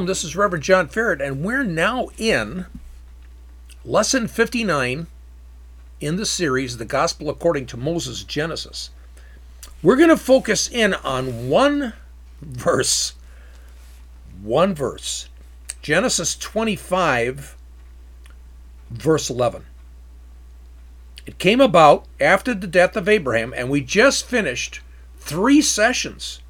Shalom. This is Reverend John Ferret, and we're now in lesson 59 in the series, The Gospel According to Moses Genesis. We're going to focus in on one verse. One verse. Genesis 25, verse 11. It came about after the death of Abraham, and we just finished three sessions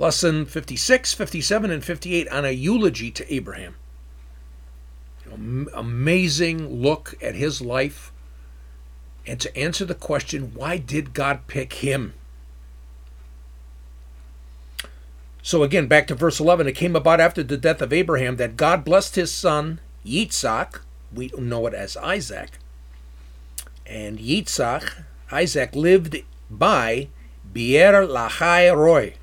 lesson 56, 57, and 58 on a eulogy to Abraham. Amazing look at his life and to answer the question why did God pick him? So again, back to verse 11. It came about after the death of Abraham that God blessed his son Yitzhak, we know it as Isaac, and Yitzhak, Isaac lived by Beer Lahai Roi,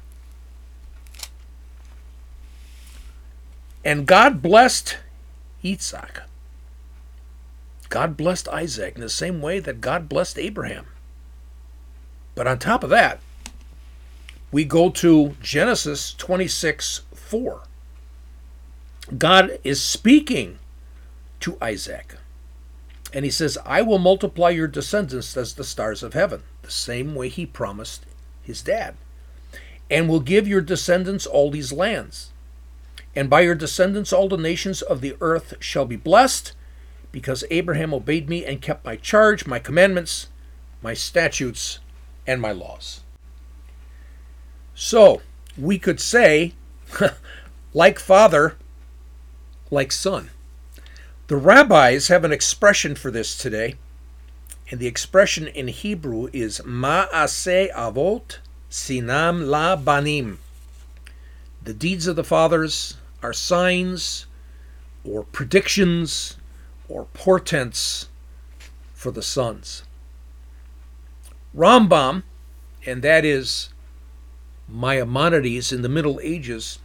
And God blessed Isaac. God blessed Isaac in the same way that God blessed Abraham. But on top of that, we go to Genesis 26 4. God is speaking to Isaac. And he says, I will multiply your descendants as the stars of heaven, the same way he promised his dad, and will give your descendants all these lands. And by your descendants all the nations of the earth shall be blessed, because Abraham obeyed me and kept my charge, my commandments, my statutes, and my laws. So, we could say, like father, like son. The rabbis have an expression for this today, and the expression in Hebrew is ma'aseh avot sinam la banim. The deeds of the fathers are signs or predictions or portents for the sons. Rambam, and that is Maimonides in the Middle Ages,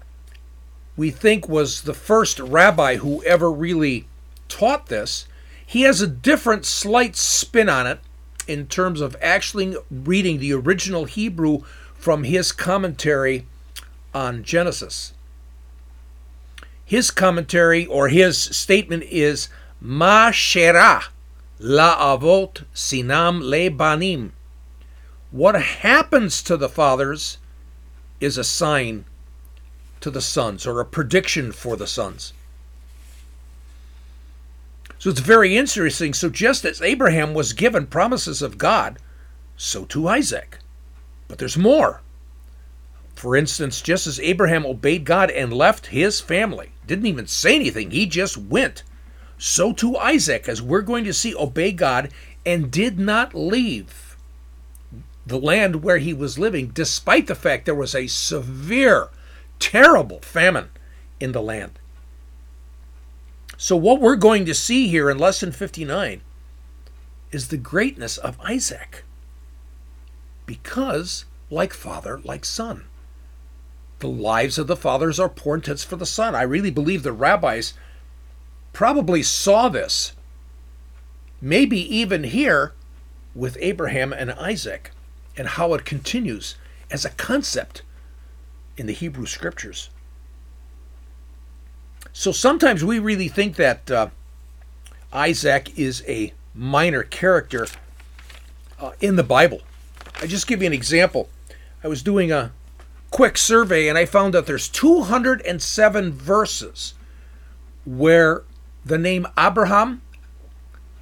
we think was the first rabbi who ever really taught this. He has a different, slight spin on it in terms of actually reading the original Hebrew from his commentary on Genesis. His commentary or his statement is Ma shera la avot sinam le banim. What happens to the fathers is a sign to the sons or a prediction for the sons. So it's very interesting. So just as Abraham was given promises of God, so too Isaac. But there's more. For instance, just as Abraham obeyed God and left his family, didn't even say anything, he just went. So too Isaac, as we're going to see, obey God and did not leave the land where he was living, despite the fact there was a severe, terrible famine in the land. So, what we're going to see here in lesson 59 is the greatness of Isaac. Because, like father, like son the lives of the fathers are portents for the son. I really believe the rabbis probably saw this, maybe even here with Abraham and Isaac, and how it continues as a concept in the Hebrew scriptures. So sometimes we really think that uh, Isaac is a minor character uh, in the Bible. I just give you an example. I was doing a quick survey and I found that there's 207 verses where the name Abraham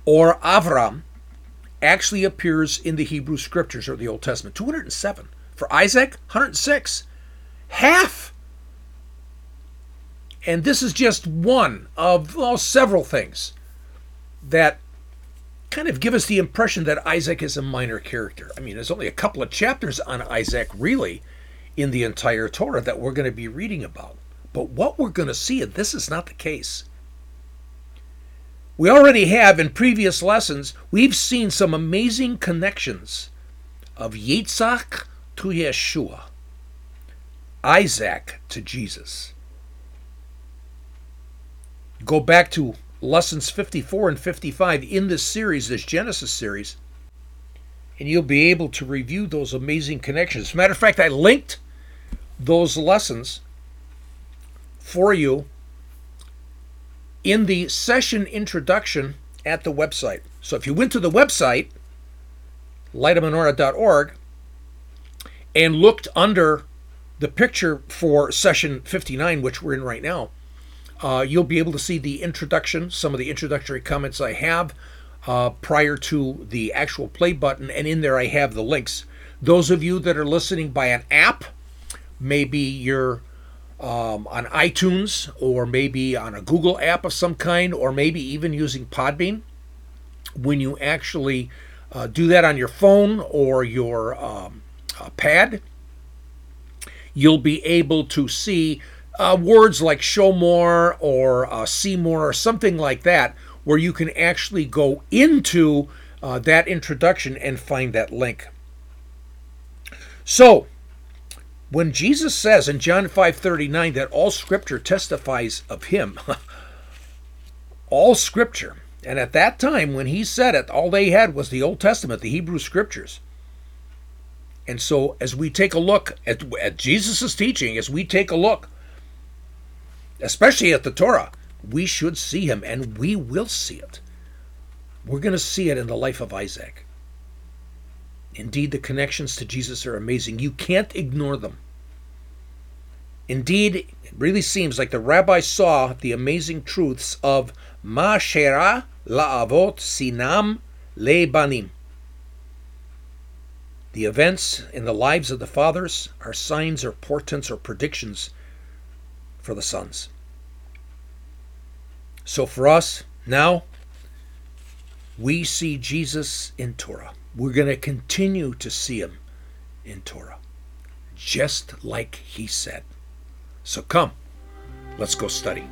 or Avram actually appears in the Hebrew scriptures or the Old Testament. 207. For Isaac, 106. Half. And this is just one of well, several things that kind of give us the impression that Isaac is a minor character. I mean, there's only a couple of chapters on Isaac, really, in the entire Torah that we're going to be reading about. But what we're going to see, and this is not the case. We already have in previous lessons, we've seen some amazing connections of Yitzhak to Yeshua, Isaac to Jesus. Go back to lessons 54 and 55 in this series, this Genesis series, and you'll be able to review those amazing connections. As a matter of fact, I linked those lessons for you in the session introduction at the website. So if you went to the website, lightofmenorah.org, and looked under the picture for session 59, which we're in right now, uh, you'll be able to see the introduction, some of the introductory comments I have uh, prior to the actual play button, and in there I have the links. Those of you that are listening by an app, maybe you're um, on iTunes or maybe on a Google app of some kind, or maybe even using Podbean, when you actually uh, do that on your phone or your um, uh, pad, you'll be able to see uh, words like show more or uh, see more or something like that, where you can actually go into uh, that introduction and find that link. So, when Jesus says in John 5:39 that all scripture testifies of him, all scripture, and at that time when he said it, all they had was the Old Testament, the Hebrew scriptures. And so as we take a look at, at Jesus' teaching, as we take a look, especially at the Torah, we should see him and we will see it. We're going to see it in the life of Isaac. Indeed, the connections to Jesus are amazing. You can't ignore them. Indeed, it really seems like the rabbi saw the amazing truths of Ma Shera La'avot Sinam Lebanim. The events in the lives of the fathers are signs or portents or predictions for the sons. So for us, now, we see Jesus in Torah. We're going to continue to see him in Torah, just like he said. So come, let's go study.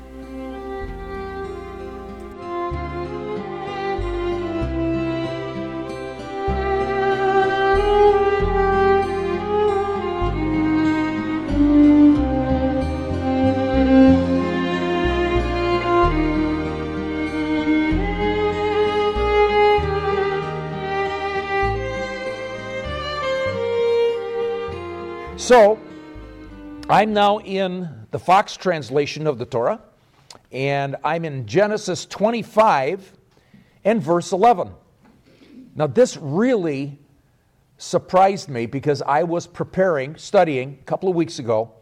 I'm now in the Fox translation of the Torah, and I'm in Genesis 25 and verse 11. Now, this really surprised me because I was preparing, studying a couple of weeks ago.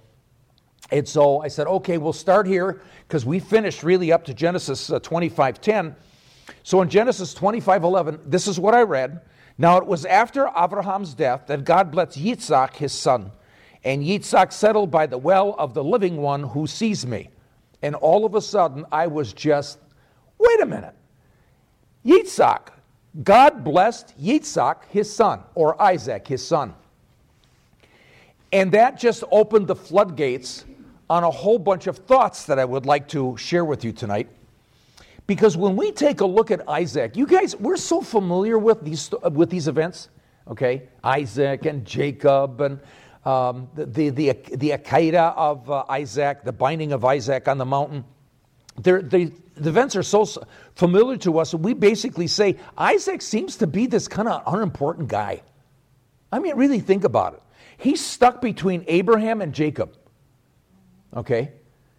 And so I said, okay, we'll start here because we finished really up to Genesis uh, 25 10. So in Genesis 25 11, this is what I read. Now it was after Abraham's death that God blessed Yitzhak, his son. And Yitzhak settled by the well of the living one who sees me. And all of a sudden, I was just, wait a minute. Yitzhak, God blessed Yitzhak, his son, or Isaac, his son. And that just opened the floodgates on a whole bunch of thoughts that I would like to share with you tonight. Because when we take a look at Isaac, you guys, we're so familiar with these, with these events, okay? Isaac and Jacob and um, the, the, the, the of uh, Isaac, the binding of Isaac on the mountain. They're, they, the events are so familiar to us, we basically say Isaac seems to be this kind of unimportant guy. I mean, really think about it. He's stuck between Abraham and Jacob. Okay?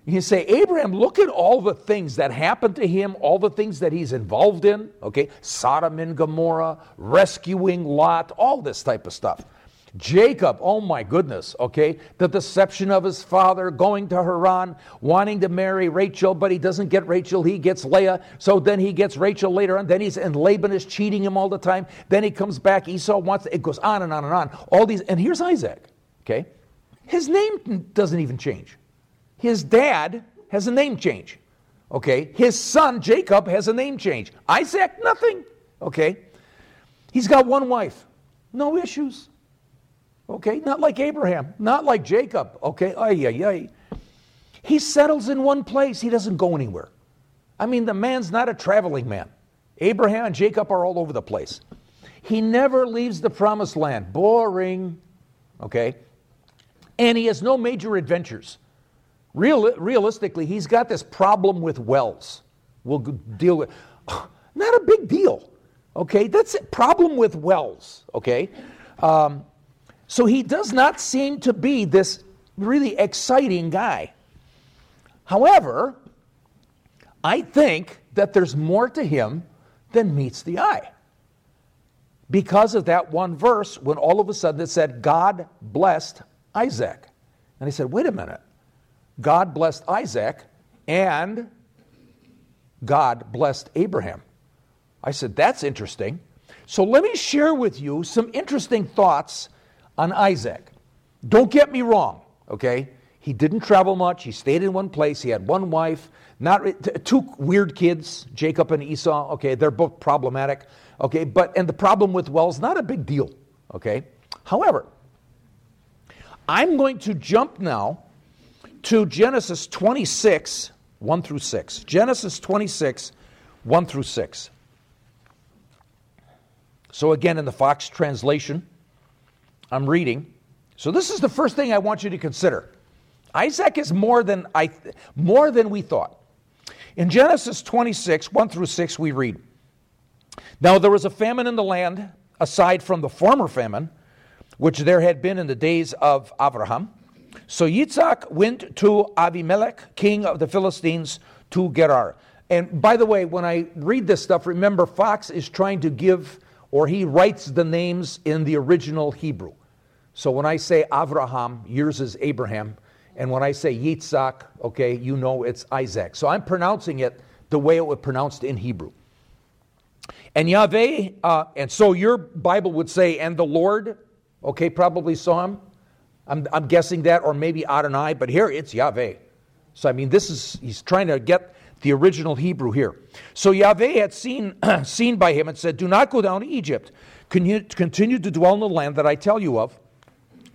You say, Abraham, look at all the things that happened to him, all the things that he's involved in. Okay? Sodom and Gomorrah, rescuing Lot, all this type of stuff. Jacob, oh my goodness, okay? The deception of his father, going to Haran, wanting to marry Rachel, but he doesn't get Rachel, he gets Leah. So then he gets Rachel later on. Then he's, and Laban is cheating him all the time. Then he comes back, Esau wants, it goes on and on and on. All these, and here's Isaac, okay? His name doesn't even change. His dad has a name change, okay? His son, Jacob, has a name change. Isaac, nothing, okay? He's got one wife, no issues. Okay, not like Abraham, not like Jacob. Okay, ay, ay, ay. He settles in one place, he doesn't go anywhere. I mean, the man's not a traveling man. Abraham and Jacob are all over the place. He never leaves the promised land. Boring. Okay? And he has no major adventures. Real, realistically, he's got this problem with wells. We'll deal with. Not a big deal. Okay? That's a problem with wells. Okay? Um, so he does not seem to be this really exciting guy. However, I think that there's more to him than meets the eye. Because of that one verse, when all of a sudden it said, God blessed Isaac. And he said, wait a minute. God blessed Isaac and God blessed Abraham. I said, that's interesting. So let me share with you some interesting thoughts on Isaac. Don't get me wrong, okay? He didn't travel much. He stayed in one place. He had one wife, not two weird kids, Jacob and Esau. Okay, they're both problematic. Okay, but and the problem with wells not a big deal. Okay, however, I'm going to jump now to Genesis 26, 1 through 6. Genesis 26, 1 through 6. So, again, in the Fox translation, I'm reading. So, this is the first thing I want you to consider. Isaac is more than, I, more than we thought. In Genesis 26, 1 through 6, we read Now there was a famine in the land, aside from the former famine, which there had been in the days of Abraham. So Yitzhak went to Abimelech, king of the Philistines, to Gerar. And by the way, when I read this stuff, remember Fox is trying to give, or he writes the names in the original Hebrew. So when I say Avraham, yours is Abraham. And when I say Yitzhak, okay, you know it's Isaac. So I'm pronouncing it the way it was pronounced in Hebrew. And Yahweh, uh, and so your Bible would say, and the Lord, okay, probably saw him. I'm, I'm guessing that, or maybe Adonai, but here it's Yahweh. So I mean, this is, he's trying to get the original Hebrew here. So Yahweh had seen, seen by him and said, Do not go down to Egypt. Continue to dwell in the land that I tell you of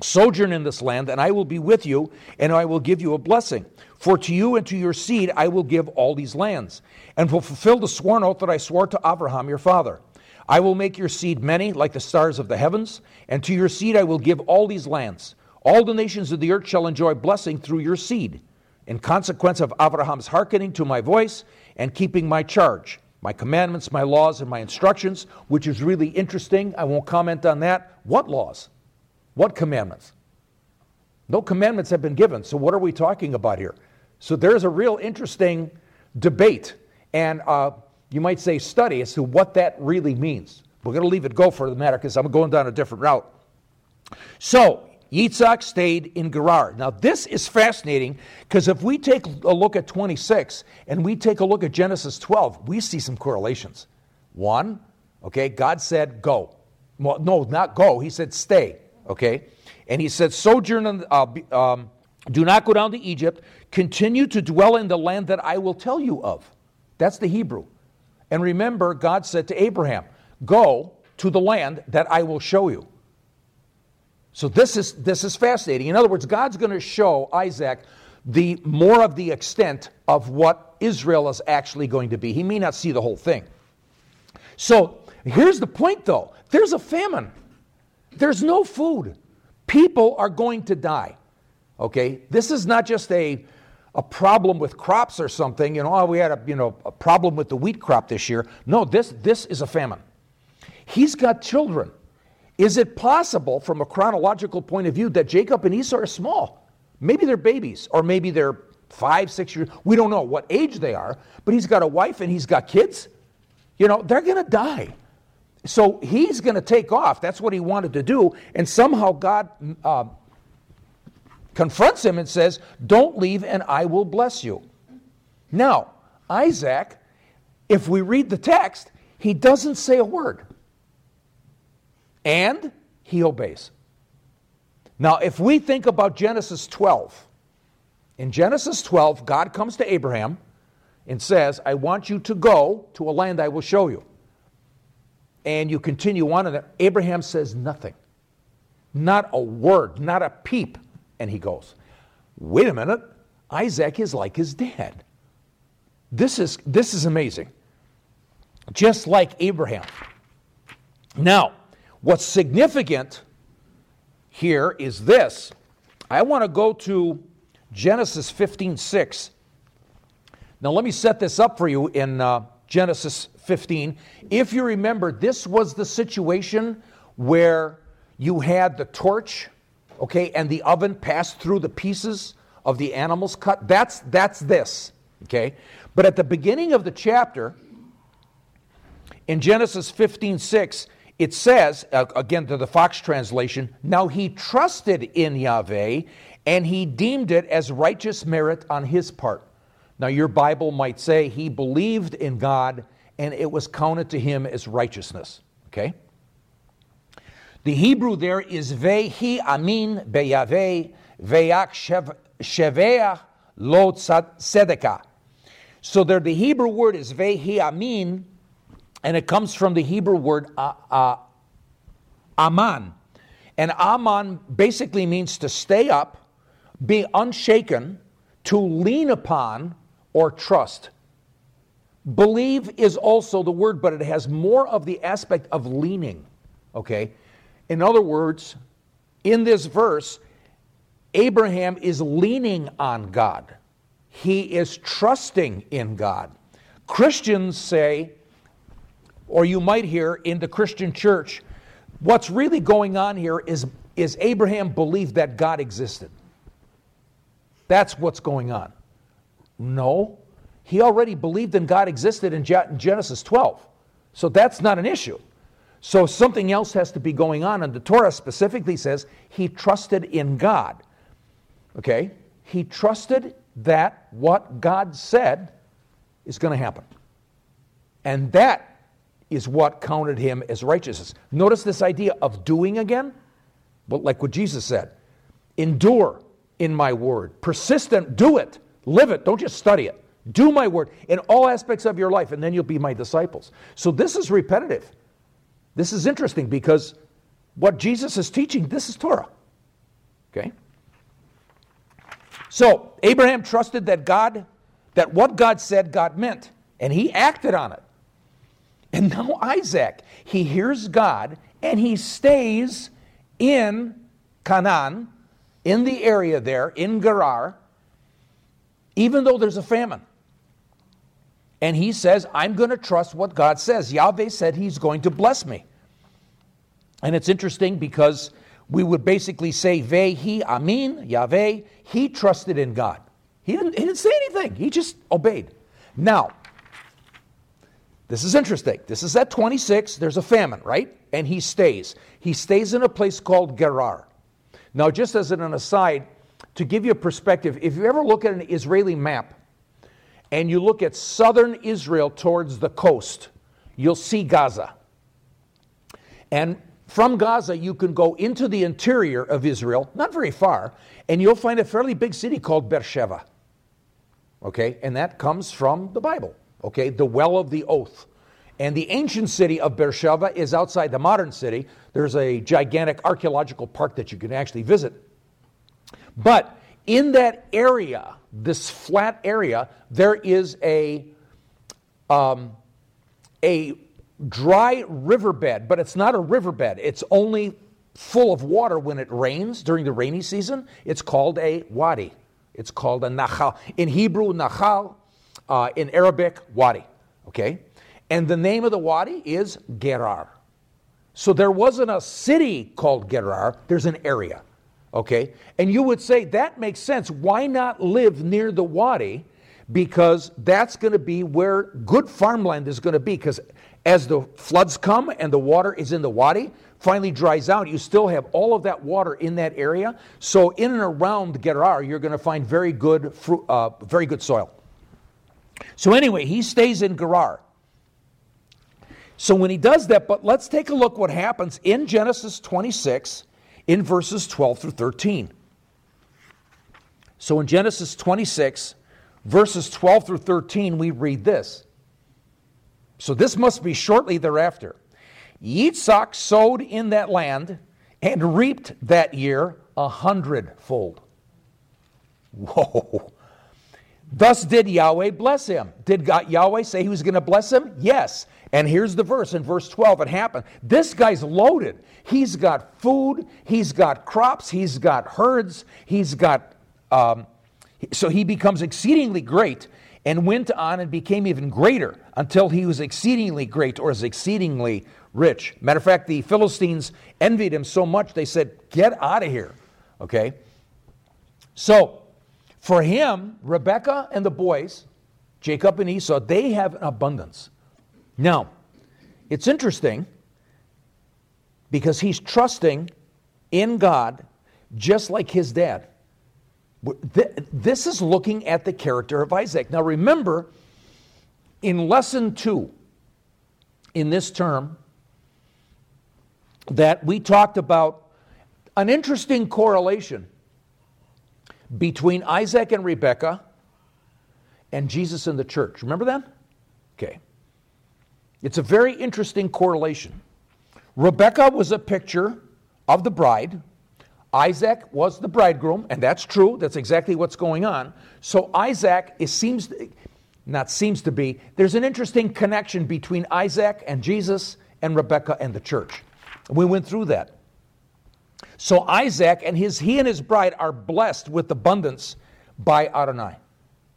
Sojourn in this land, and I will be with you, and I will give you a blessing. For to you and to your seed I will give all these lands, and will fulfill the sworn oath that I swore to Abraham your father. I will make your seed many, like the stars of the heavens, and to your seed I will give all these lands. All the nations of the earth shall enjoy blessing through your seed, in consequence of Abraham's hearkening to my voice and keeping my charge, my commandments, my laws, and my instructions, which is really interesting. I won't comment on that. What laws? What commandments? No commandments have been given. So, what are we talking about here? So, there's a real interesting debate and uh, you might say study as to what that really means. We're going to leave it go for the matter because I'm going down a different route. So, Yitzhak stayed in Gerar. Now, this is fascinating because if we take a look at 26 and we take a look at Genesis 12, we see some correlations. One, okay, God said, go. Well, no, not go. He said, stay. Okay? And he said, Sojourn, uh, um, do not go down to Egypt. Continue to dwell in the land that I will tell you of. That's the Hebrew. And remember, God said to Abraham, Go to the land that I will show you. So this is, this is fascinating. In other words, God's going to show Isaac the more of the extent of what Israel is actually going to be. He may not see the whole thing. So here's the point though there's a famine. There's no food. People are going to die. Okay? This is not just a, a problem with crops or something. You know, oh, we had a, you know, a problem with the wheat crop this year. No, this, this is a famine. He's got children. Is it possible, from a chronological point of view, that Jacob and Esau are small? Maybe they're babies, or maybe they're five, six years. We don't know what age they are, but he's got a wife and he's got kids. You know, they're going to die. So he's going to take off. That's what he wanted to do. And somehow God uh, confronts him and says, Don't leave, and I will bless you. Now, Isaac, if we read the text, he doesn't say a word. And he obeys. Now, if we think about Genesis 12, in Genesis 12, God comes to Abraham and says, I want you to go to a land I will show you and you continue on, and Abraham says nothing. Not a word, not a peep. And he goes, Wait a minute, Isaac is like his dad. This is, this is amazing. Just like Abraham. Now, what's significant here is this. I want to go to Genesis 15 6. Now, let me set this up for you in uh, Genesis 15. If you remember, this was the situation where you had the torch, okay, and the oven passed through the pieces of the animals cut. That's, that's this. Okay? But at the beginning of the chapter, in Genesis 15 6, it says, again to the Fox translation, now he trusted in Yahweh and he deemed it as righteous merit on his part. Now, your Bible might say he believed in God and it was counted to him as righteousness. Okay? The Hebrew there is vehi amin beyave veyak sheveah lo tzedekah. So there, the Hebrew word is vehi amin, and it comes from the Hebrew word uh, uh, aman. And aman basically means to stay up, be unshaken, to lean upon, or trust. Believe is also the word, but it has more of the aspect of leaning. Okay? In other words, in this verse, Abraham is leaning on God. He is trusting in God. Christians say, or you might hear in the Christian church, what's really going on here is, is Abraham believed that God existed. That's what's going on. No, he already believed in God existed in Genesis 12. So that's not an issue. So something else has to be going on. And the Torah specifically says he trusted in God. Okay? He trusted that what God said is going to happen. And that is what counted him as righteousness. Notice this idea of doing again, but like what Jesus said endure in my word, persistent, do it, live it, don't just study it. Do my word in all aspects of your life, and then you'll be my disciples. So this is repetitive. This is interesting because what Jesus is teaching, this is Torah. Okay? So Abraham trusted that God, that what God said, God meant, and he acted on it. And now Isaac, he hears God and he stays in Canaan, in the area there, in Gerar, even though there's a famine. And he says, I'm going to trust what God says. Yahweh said he's going to bless me. And it's interesting because we would basically say, Ve, he, Amin, Yahweh, he trusted in God. He didn't, he didn't say anything, he just obeyed. Now, this is interesting. This is at 26. There's a famine, right? And he stays. He stays in a place called Gerar. Now, just as an aside, to give you a perspective, if you ever look at an Israeli map, and you look at southern Israel towards the coast, you'll see Gaza. And from Gaza, you can go into the interior of Israel, not very far, and you'll find a fairly big city called Beersheba. Okay, and that comes from the Bible. Okay, the well of the oath. And the ancient city of Beersheba is outside the modern city. There's a gigantic archaeological park that you can actually visit. But in that area, this flat area, there is a, um, a dry riverbed, but it's not a riverbed. It's only full of water when it rains during the rainy season. It's called a wadi. It's called a nachal. In Hebrew, nachal. Uh, in Arabic, wadi. Okay? And the name of the wadi is Gerar. So there wasn't a city called Gerar, there's an area. Okay? And you would say that makes sense. Why not live near the wadi? Because that's going to be where good farmland is going to be. Because as the floods come and the water is in the wadi, finally dries out, you still have all of that water in that area. So in and around Gerar, you're going to find very good, fruit, uh, very good soil. So anyway, he stays in Gerar. So when he does that, but let's take a look what happens in Genesis 26 in verses 12 through 13. So in Genesis 26, verses 12 through 13, we read this. So this must be shortly thereafter. Yitzhak sowed in that land and reaped that year a hundredfold. Whoa. Thus did Yahweh bless him. Did God, Yahweh say he was going to bless him? Yes. And here's the verse in verse 12 it happened. This guy's loaded. He's got food, he's got crops, he's got herds, he's got. Um, so he becomes exceedingly great and went on and became even greater until he was exceedingly great or is exceedingly rich. Matter of fact, the Philistines envied him so much they said, Get out of here. Okay? So, For him, Rebekah and the boys, Jacob and Esau, they have an abundance. Now, it's interesting because he's trusting in God just like his dad. This is looking at the character of Isaac. Now, remember, in lesson two, in this term, that we talked about an interesting correlation between Isaac and Rebekah and Jesus and the church. Remember that? Okay. It's a very interesting correlation. Rebekah was a picture of the bride. Isaac was the bridegroom, and that's true. That's exactly what's going on. So Isaac it seems not seems to be. There's an interesting connection between Isaac and Jesus and Rebekah and the church. We went through that. So Isaac and his he and his bride are blessed with abundance by Adonai.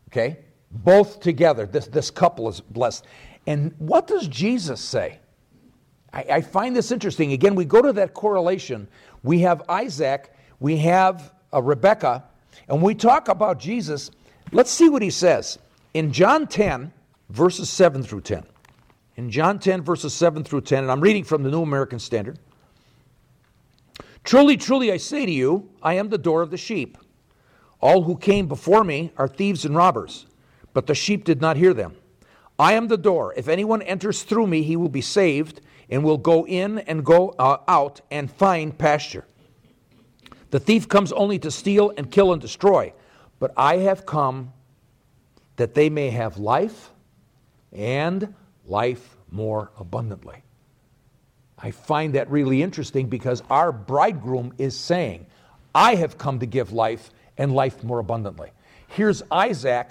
Okay? Both together. This, this couple is blessed. And what does Jesus say? I, I find this interesting. Again, we go to that correlation. We have Isaac, we have uh, Rebecca, and we talk about Jesus. Let's see what he says. In John 10, verses 7 through 10. In John 10, verses 7 through 10, and I'm reading from the New American Standard. Truly, truly, I say to you, I am the door of the sheep. All who came before me are thieves and robbers, but the sheep did not hear them. I am the door. If anyone enters through me, he will be saved and will go in and go uh, out and find pasture. The thief comes only to steal and kill and destroy, but I have come that they may have life and life more abundantly. I find that really interesting because our bridegroom is saying, I have come to give life and life more abundantly. Here's Isaac,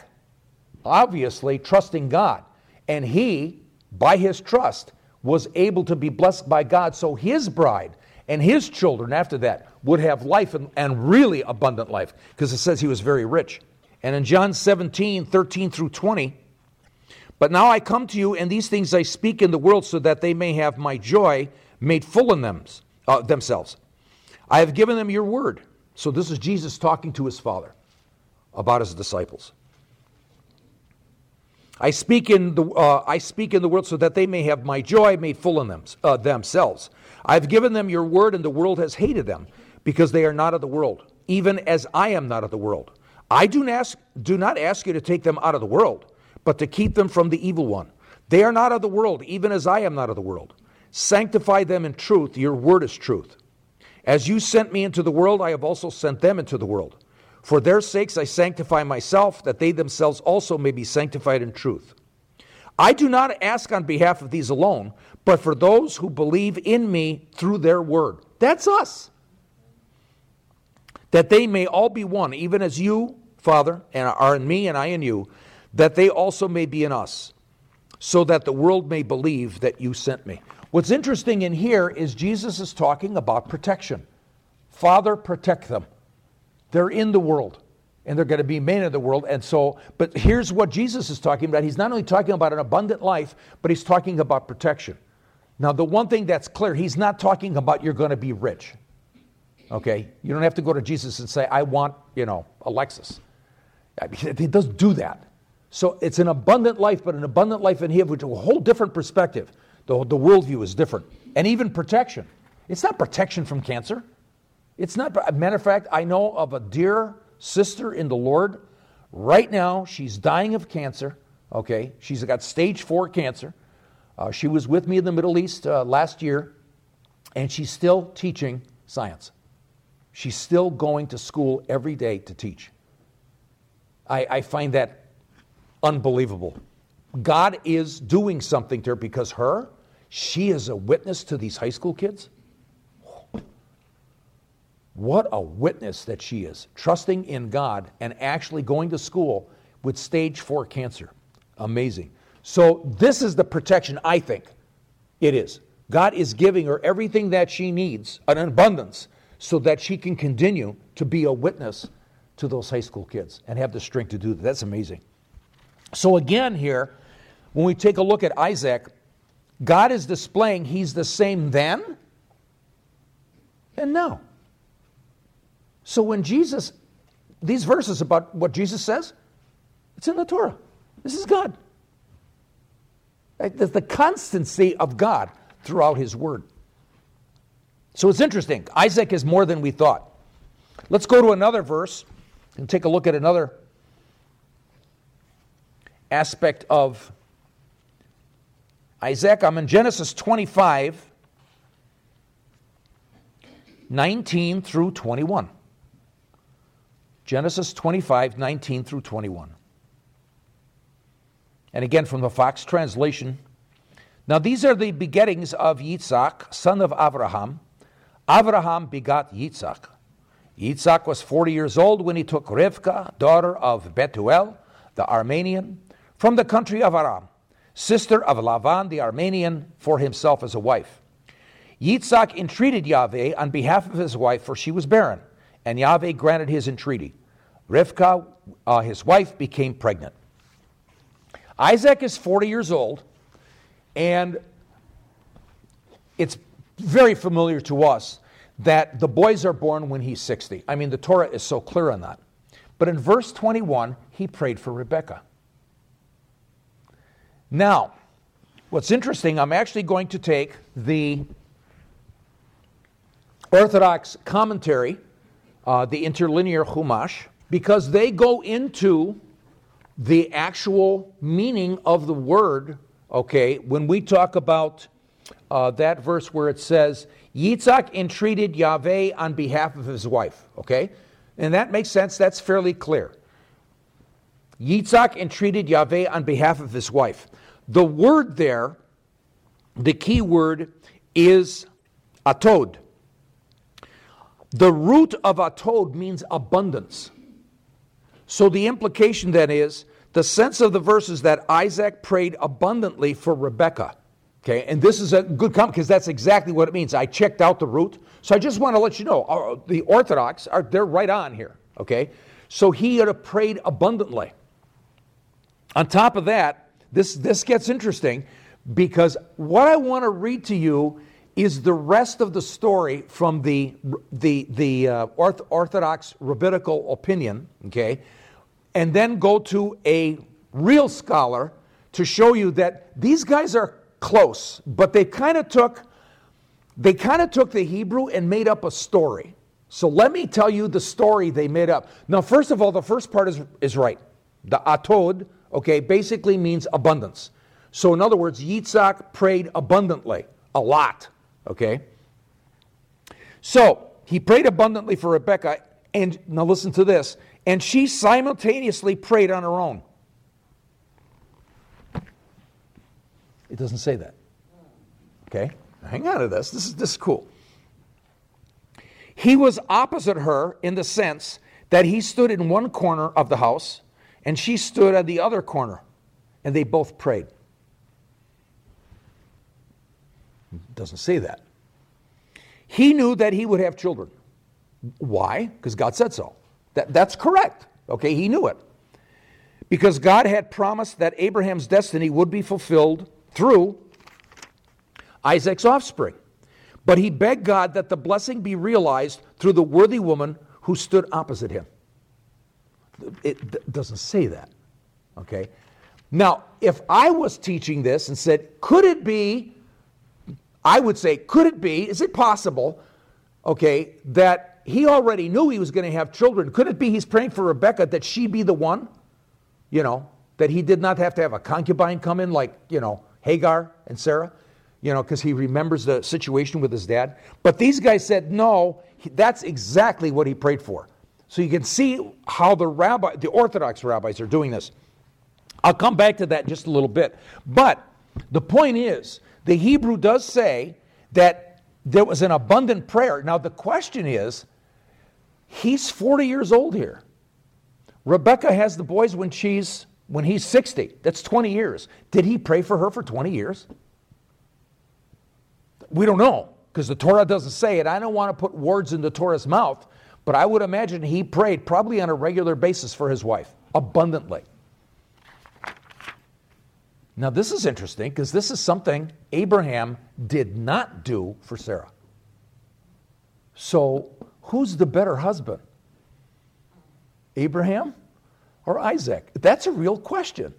obviously trusting God, and he, by his trust, was able to be blessed by God so his bride and his children after that would have life and, and really abundant life because it says he was very rich. And in John 17, 13 through 20, but now I come to you, and these things I speak in the world so that they may have my joy made full in them, uh, themselves. I have given them your word. So this is Jesus talking to his Father about his disciples. I speak in the uh, I speak in the world so that they may have my joy made full in them uh, themselves. I've given them your word, and the world has hated them because they are not of the world, even as I am not of the world. I do not ask, do not ask you to take them out of the world, but to keep them from the evil one. They are not of the world, even as I am not of the world. Sanctify them in truth. Your word is truth. As you sent me into the world, I have also sent them into the world. For their sakes I sanctify myself, that they themselves also may be sanctified in truth. I do not ask on behalf of these alone, but for those who believe in me through their word. That's us. That they may all be one, even as you, Father, and are in me and I in you, that they also may be in us, so that the world may believe that you sent me. What's interesting in here is Jesus is talking about protection. Father, protect them. They're in the world and they're going to be men of the world. And so, but here's what Jesus is talking about. He's not only talking about an abundant life, but he's talking about protection. Now, the one thing that's clear, he's not talking about you're going to be rich. Okay? You don't have to go to Jesus and say, I want, you know, a Lexus. He doesn't do that. So it's an abundant life, but an abundant life in here, which a whole different perspective. The, the worldview is different. And even protection. It's not protection from cancer. It's not, matter of fact, I know of a dear sister in the Lord. Right now, she's dying of cancer. Okay, she's got stage four cancer. Uh, she was with me in the Middle East uh, last year, and she's still teaching science. She's still going to school every day to teach. I, I find that unbelievable. God is doing something to her because her, she is a witness to these high school kids. What a witness that she is, trusting in God and actually going to school with stage four cancer. Amazing. So, this is the protection I think it is. God is giving her everything that she needs, an abundance, so that she can continue to be a witness to those high school kids and have the strength to do that. That's amazing. So, again, here, when we take a look at Isaac, God is displaying he's the same then and now. So when Jesus these verses about what Jesus says? It's in the Torah. This is God. There's the constancy of God throughout His Word. So it's interesting. Isaac is more than we thought. Let's go to another verse and take a look at another aspect of Isaac. I'm in Genesis 25, 19 through 21. Genesis 25, 19 through 21. And again from the Fox translation. Now these are the begettings of Yitzhak, son of Abraham. Abraham begot Yitzhak. Yitzhak was 40 years old when he took Rivka, daughter of Betuel, the Aramean, from the country of Aram, sister of Lavan the Armenian, for himself as a wife. Yitzhak entreated Yahweh on behalf of his wife, for she was barren, and Yahweh granted his entreaty. Rivka, uh, his wife, became pregnant. Isaac is 40 years old, and it's very familiar to us that the boys are born when he's 60. I mean, the Torah is so clear on that. But in verse 21, he prayed for Rebekah. Now, what's interesting, I'm actually going to take the Orthodox commentary, uh, the interlinear Chumash, because they go into the actual meaning of the word, okay, when we talk about uh, that verse where it says, Yitzhak entreated Yahweh on behalf of his wife, okay? And that makes sense, that's fairly clear. Yitzhak entreated Yahweh on behalf of his wife. The word there, the key word, is atod. The root of atod means abundance. So the implication then is the sense of the verse is that Isaac prayed abundantly for Rebekah. Okay, and this is a good comment because that's exactly what it means. I checked out the root, so I just want to let you know uh, the Orthodox are they're right on here. Okay, so he had prayed abundantly. On top of that, this this gets interesting because what I want to read to you is the rest of the story from the the the uh, Orthodox rabbinical opinion. Okay, and then go to a real scholar to show you that these guys are close, but they kind of took they kind of took the Hebrew and made up a story. So let me tell you the story they made up. Now, first of all, the first part is, is right. The atod, okay, basically means abundance. So in other words, Yitzhak prayed abundantly, a lot, okay? So he prayed abundantly for Rebecca, and now listen to this, and she simultaneously prayed on her own. It doesn't say that. Okay? Hang on to this. This is, this is cool. He was opposite her in the sense that he stood in one corner of the house and she stood at the other corner, and they both prayed. It doesn't say that. He knew that he would have children. Why? Because God said so. That, that's correct. Okay, he knew it. Because God had promised that Abraham's destiny would be fulfilled through Isaac's offspring. But he begged God that the blessing be realized through the worthy woman who stood opposite him. It doesn't say that. Okay? Now, if I was teaching this and said, could it be, I would say, could it be, is it possible, okay, that he already knew he was going to have children? Could it be he's praying for Rebecca that she be the one? You know, that he did not have to have a concubine come in like, you know, Hagar and Sarah, you know, because he remembers the situation with his dad. But these guys said, no, that's exactly what he prayed for. So you can see how the rabbi, the Orthodox rabbis are doing this. I'll come back to that just a little bit. But the point is, the Hebrew does say that there was an abundant prayer. Now the question is, he's 40 years old here. Rebecca has the boys when she's when he's 60. That's 20 years. Did he pray for her for 20 years? We don't know because the Torah doesn't say it. I don't want to put words in the Torah's mouth, but I would imagine he prayed probably on a regular basis for his wife, abundantly. Now, this is interesting because this is something Abraham did not do for Sarah. So, who's the better husband? Abraham or Isaac? That's a real question.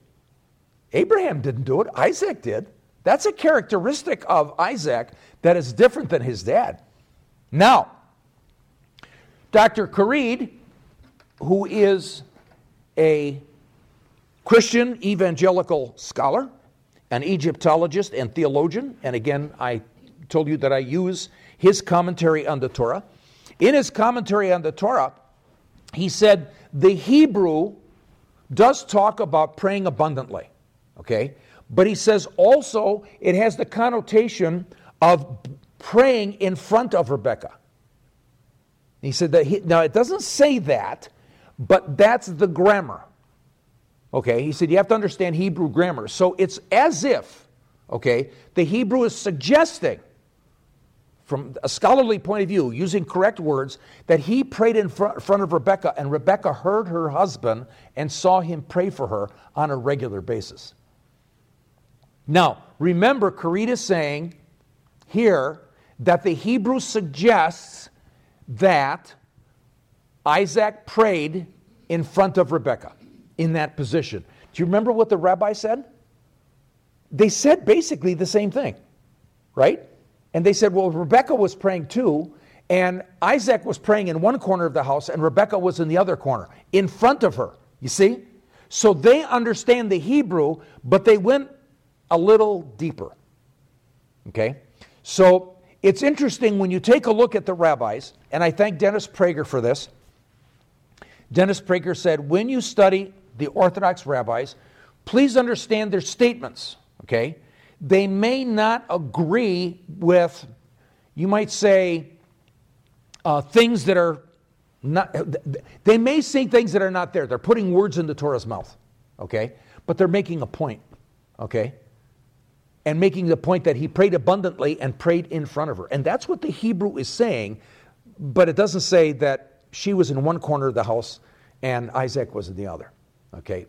Abraham didn't do it, Isaac did. That's a characteristic of Isaac that is different than his dad. Now, Dr. Currid, who is a Christian evangelical scholar, an Egyptologist and theologian, and again, I told you that I use his commentary on the Torah. In his commentary on the Torah, he said the Hebrew does talk about praying abundantly, okay? But he says also it has the connotation of praying in front of Rebecca. He said that he, now it doesn't say that, but that's the grammar. Okay, he said you have to understand Hebrew grammar. So it's as if, okay, the Hebrew is suggesting, from a scholarly point of view, using correct words, that he prayed in front of Rebecca and Rebecca heard her husband and saw him pray for her on a regular basis. Now, remember, is saying here that the Hebrew suggests that Isaac prayed in front of Rebekah in that position. Do you remember what the rabbi said? They said basically the same thing, right? And they said, well, Rebecca was praying too, and Isaac was praying in one corner of the house, and Rebecca was in the other corner, in front of her. You see? So they understand the Hebrew, but they went a little deeper. Okay? So it's interesting when you take a look at the rabbis, and I thank Dennis Prager for this. Dennis Prager said, when you study the Orthodox rabbis, please understand their statements, okay? They may not agree with, you might say, uh, things that are not, they may say things that are not there. They're putting words in the Torah's mouth, okay? But they're making a point, okay? And making the point that he prayed abundantly and prayed in front of her. And that's what the Hebrew is saying, but it doesn't say that she was in one corner of the house and Isaac was in the other. Okay?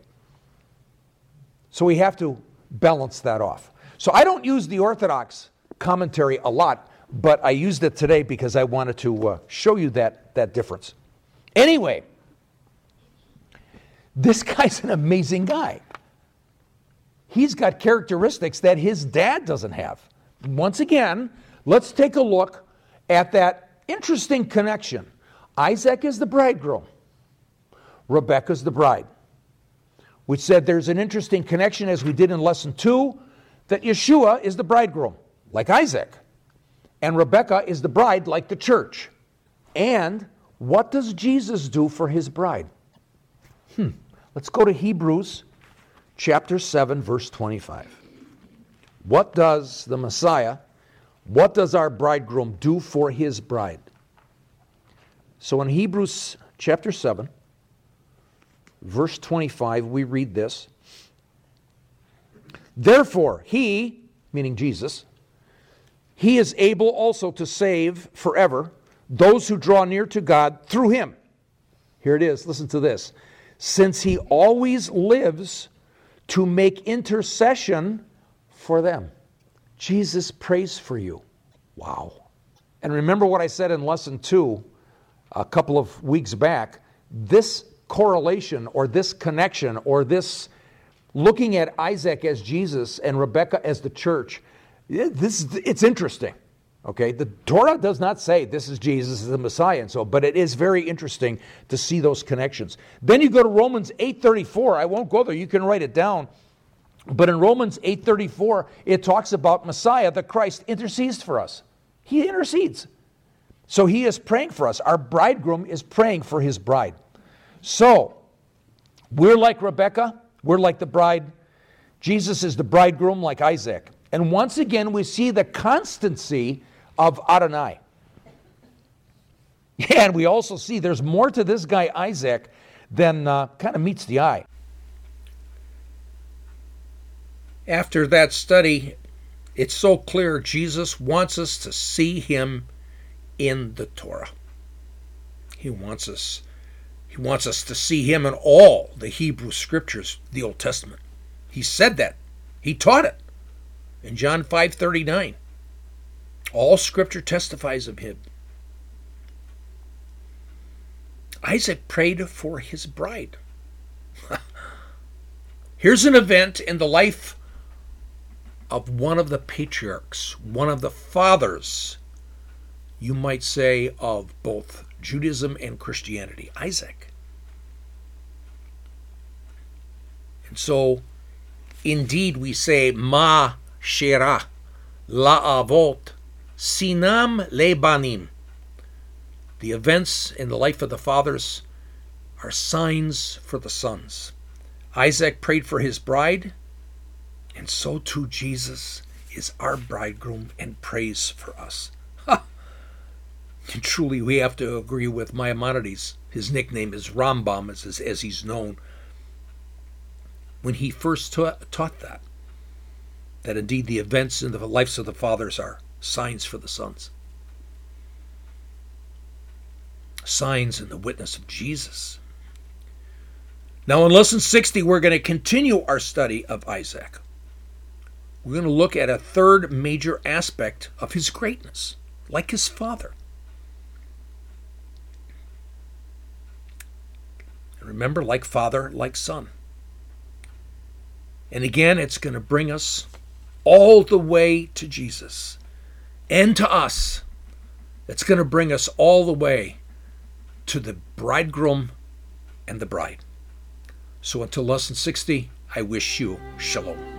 So we have to balance that off. So I don't use the Orthodox commentary a lot, but I used it today because I wanted to uh, show you that, that difference. Anyway, this guy's an amazing guy he's got characteristics that his dad doesn't have. Once again, let's take a look at that interesting connection. Isaac is the bridegroom, Rebecca's the bride, which said there's an interesting connection, as we did in lesson two, that Yeshua is the bridegroom, like Isaac, and Rebecca is the bride, like the church. And what does Jesus do for his bride? Hmm. Let's go to Hebrews chapter 7, verse 25. What does the Messiah, what does our bridegroom do for his bride? So in Hebrews chapter 7, verse 25, we read this Therefore, he, meaning Jesus, he is able also to save forever those who draw near to God through him. Here it is, listen to this. Since he always lives to make intercession for them. Jesus prays for you. Wow. And remember what I said in lesson two a couple of weeks back this correlation or this connection or this looking at Isaac as Jesus and Rebecca as the church, this, it's interesting. Okay, the Torah does not say this is Jesus is the Messiah, and so, but it is very interesting to see those connections. Then you go to Romans 8:34. I won't go there. You can write it down. But in Romans 8:34, it talks about Messiah, the Christ, intercedes for us. He intercedes. So he is praying for us. Our bridegroom is praying for his bride. So we're like Rebecca, we're like the bride. Jesus is the bridegroom, like Isaac. And once again, we see the constancy of Adonai. And we also see there's more to this guy, Isaac, than uh, kind of meets the eye. After that study, it's so clear Jesus wants us to see him in the Torah. He wants us he wants us to see him in all the Hebrew scriptures, the Old Testament. He said that. He taught it in John 5:39. All scripture testifies of him. Isaac prayed for his bride. Here's an event in the life of one of the patriarchs, one of the fathers, you might say, of both Judaism and Christianity, Isaac. And so, indeed, we say, Ma shera la'avot sinam lebanim. The events in the life of the fathers are signs for the sons. Isaac prayed for his bride, and so too Jesus is our bridegroom and prays for us. Ha! Truly, we have to agree with Maimonides. His nickname is Rambam, as, as he's known. When he first ta- taught that, that indeed the events in the lives of the fathers are signs for the sons. Signs in the witness of Jesus. Now, in lesson 60, we're going to continue our study of Isaac. We're going to look at a third major aspect of his greatness, like his father. Remember, like father, like son. And again, it's going to bring us all the way to Jesus and to us. It's going to bring us all the way to the bridegroom and the bride. So until lesson 60, I wish you shalom.